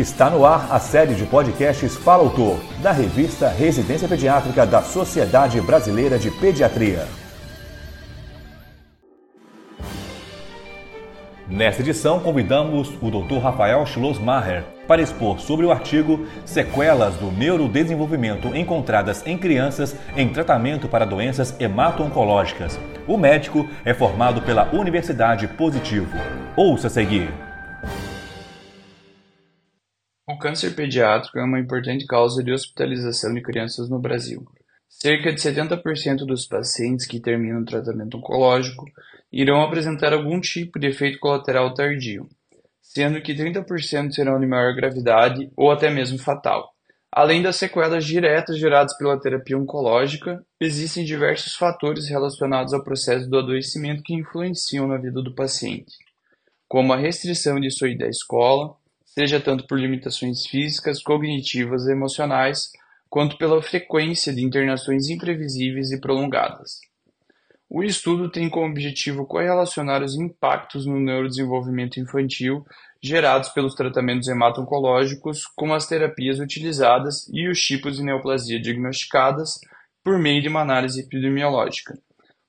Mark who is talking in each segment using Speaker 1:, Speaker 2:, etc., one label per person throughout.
Speaker 1: Está no ar a série de podcasts Fala Autor, da revista Residência Pediátrica da Sociedade Brasileira de Pediatria. Nesta edição, convidamos o Dr. Rafael Schlossmacher para expor sobre o artigo Sequelas do Neurodesenvolvimento encontradas em crianças em tratamento para doenças hemato-oncológicas. O médico é formado pela Universidade Positivo. Ouça a seguir.
Speaker 2: Câncer pediátrico é uma importante causa de hospitalização de crianças no Brasil. Cerca de 70% dos pacientes que terminam o tratamento oncológico irão apresentar algum tipo de efeito colateral tardio, sendo que 30% serão de maior gravidade ou até mesmo fatal. Além das sequelas diretas geradas pela terapia oncológica, existem diversos fatores relacionados ao processo do adoecimento que influenciam na vida do paciente, como a restrição de sua ida à escola, seja tanto por limitações físicas, cognitivas e emocionais, quanto pela frequência de internações imprevisíveis e prolongadas. O estudo tem como objetivo correlacionar os impactos no neurodesenvolvimento infantil gerados pelos tratamentos hemato-oncológicos com as terapias utilizadas e os tipos de neoplasia diagnosticadas por meio de uma análise epidemiológica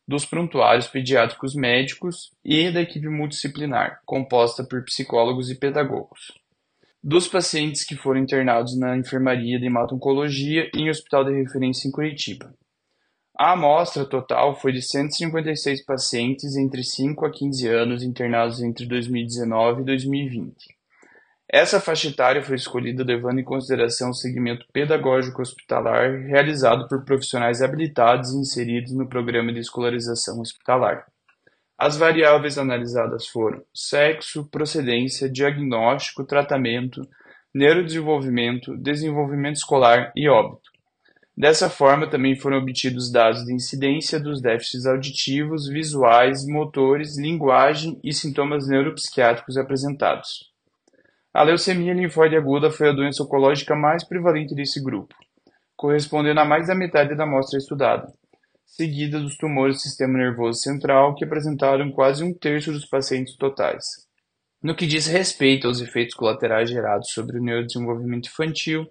Speaker 2: dos prontuários pediátricos médicos e da equipe multidisciplinar, composta por psicólogos e pedagogos dos pacientes que foram internados na enfermaria de hemato-oncologia em hospital de referência em Curitiba. A amostra total foi de 156 pacientes entre 5 a 15 anos internados entre 2019 e 2020. Essa faixa etária foi escolhida levando em consideração o segmento pedagógico hospitalar realizado por profissionais habilitados e inseridos no programa de escolarização hospitalar. As variáveis analisadas foram sexo, procedência, diagnóstico, tratamento, neurodesenvolvimento, desenvolvimento escolar e óbito. Dessa forma, também foram obtidos dados de incidência dos déficits auditivos, visuais, motores, linguagem e sintomas neuropsiquiátricos apresentados. A leucemia linfóide aguda foi a doença oncológica mais prevalente desse grupo, correspondendo a mais da metade da amostra estudada seguida dos tumores do sistema nervoso central, que apresentaram quase um terço dos pacientes totais. No que diz respeito aos efeitos colaterais gerados sobre o neurodesenvolvimento infantil,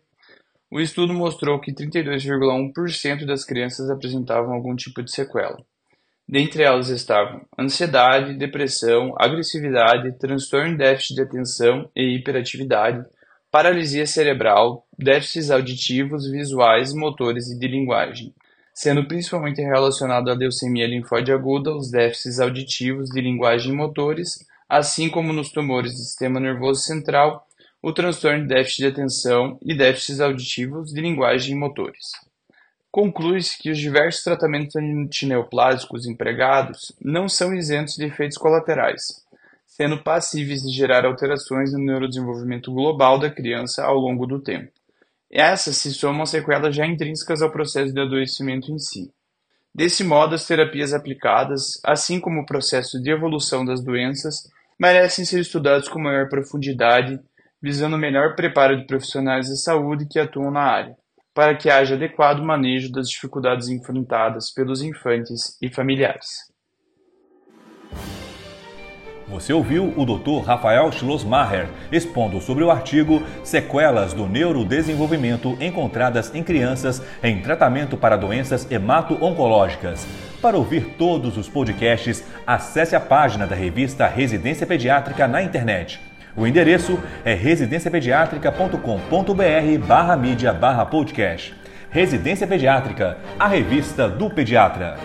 Speaker 2: o estudo mostrou que 32,1% das crianças apresentavam algum tipo de sequela. Dentre elas estavam ansiedade, depressão, agressividade, transtorno de déficit de atenção e hiperatividade, paralisia cerebral, déficits auditivos, visuais, motores e de linguagem sendo principalmente relacionado à leucemia linfóide aguda, os déficits auditivos de linguagem e motores, assim como nos tumores do sistema nervoso central, o transtorno de déficit de atenção e déficits auditivos de linguagem e motores. Conclui-se que os diversos tratamentos antineoplásicos empregados não são isentos de efeitos colaterais, sendo passíveis de gerar alterações no neurodesenvolvimento global da criança ao longo do tempo. Essas se somam sequelas já intrínsecas ao processo de adoecimento em si. Desse modo, as terapias aplicadas, assim como o processo de evolução das doenças, merecem ser estudados com maior profundidade, visando o melhor preparo de profissionais de saúde que atuam na área, para que haja adequado manejo das dificuldades enfrentadas pelos infantes e familiares.
Speaker 1: Você ouviu o Dr. Rafael Schlossmacher expondo sobre o artigo Sequelas do Neurodesenvolvimento encontradas em crianças em tratamento para doenças hemato-oncológicas. Para ouvir todos os podcasts, acesse a página da revista Residência Pediátrica na internet. O endereço é residenciapediatrica.com.br barra mídia barra podcast. Residência Pediátrica, a revista do pediatra.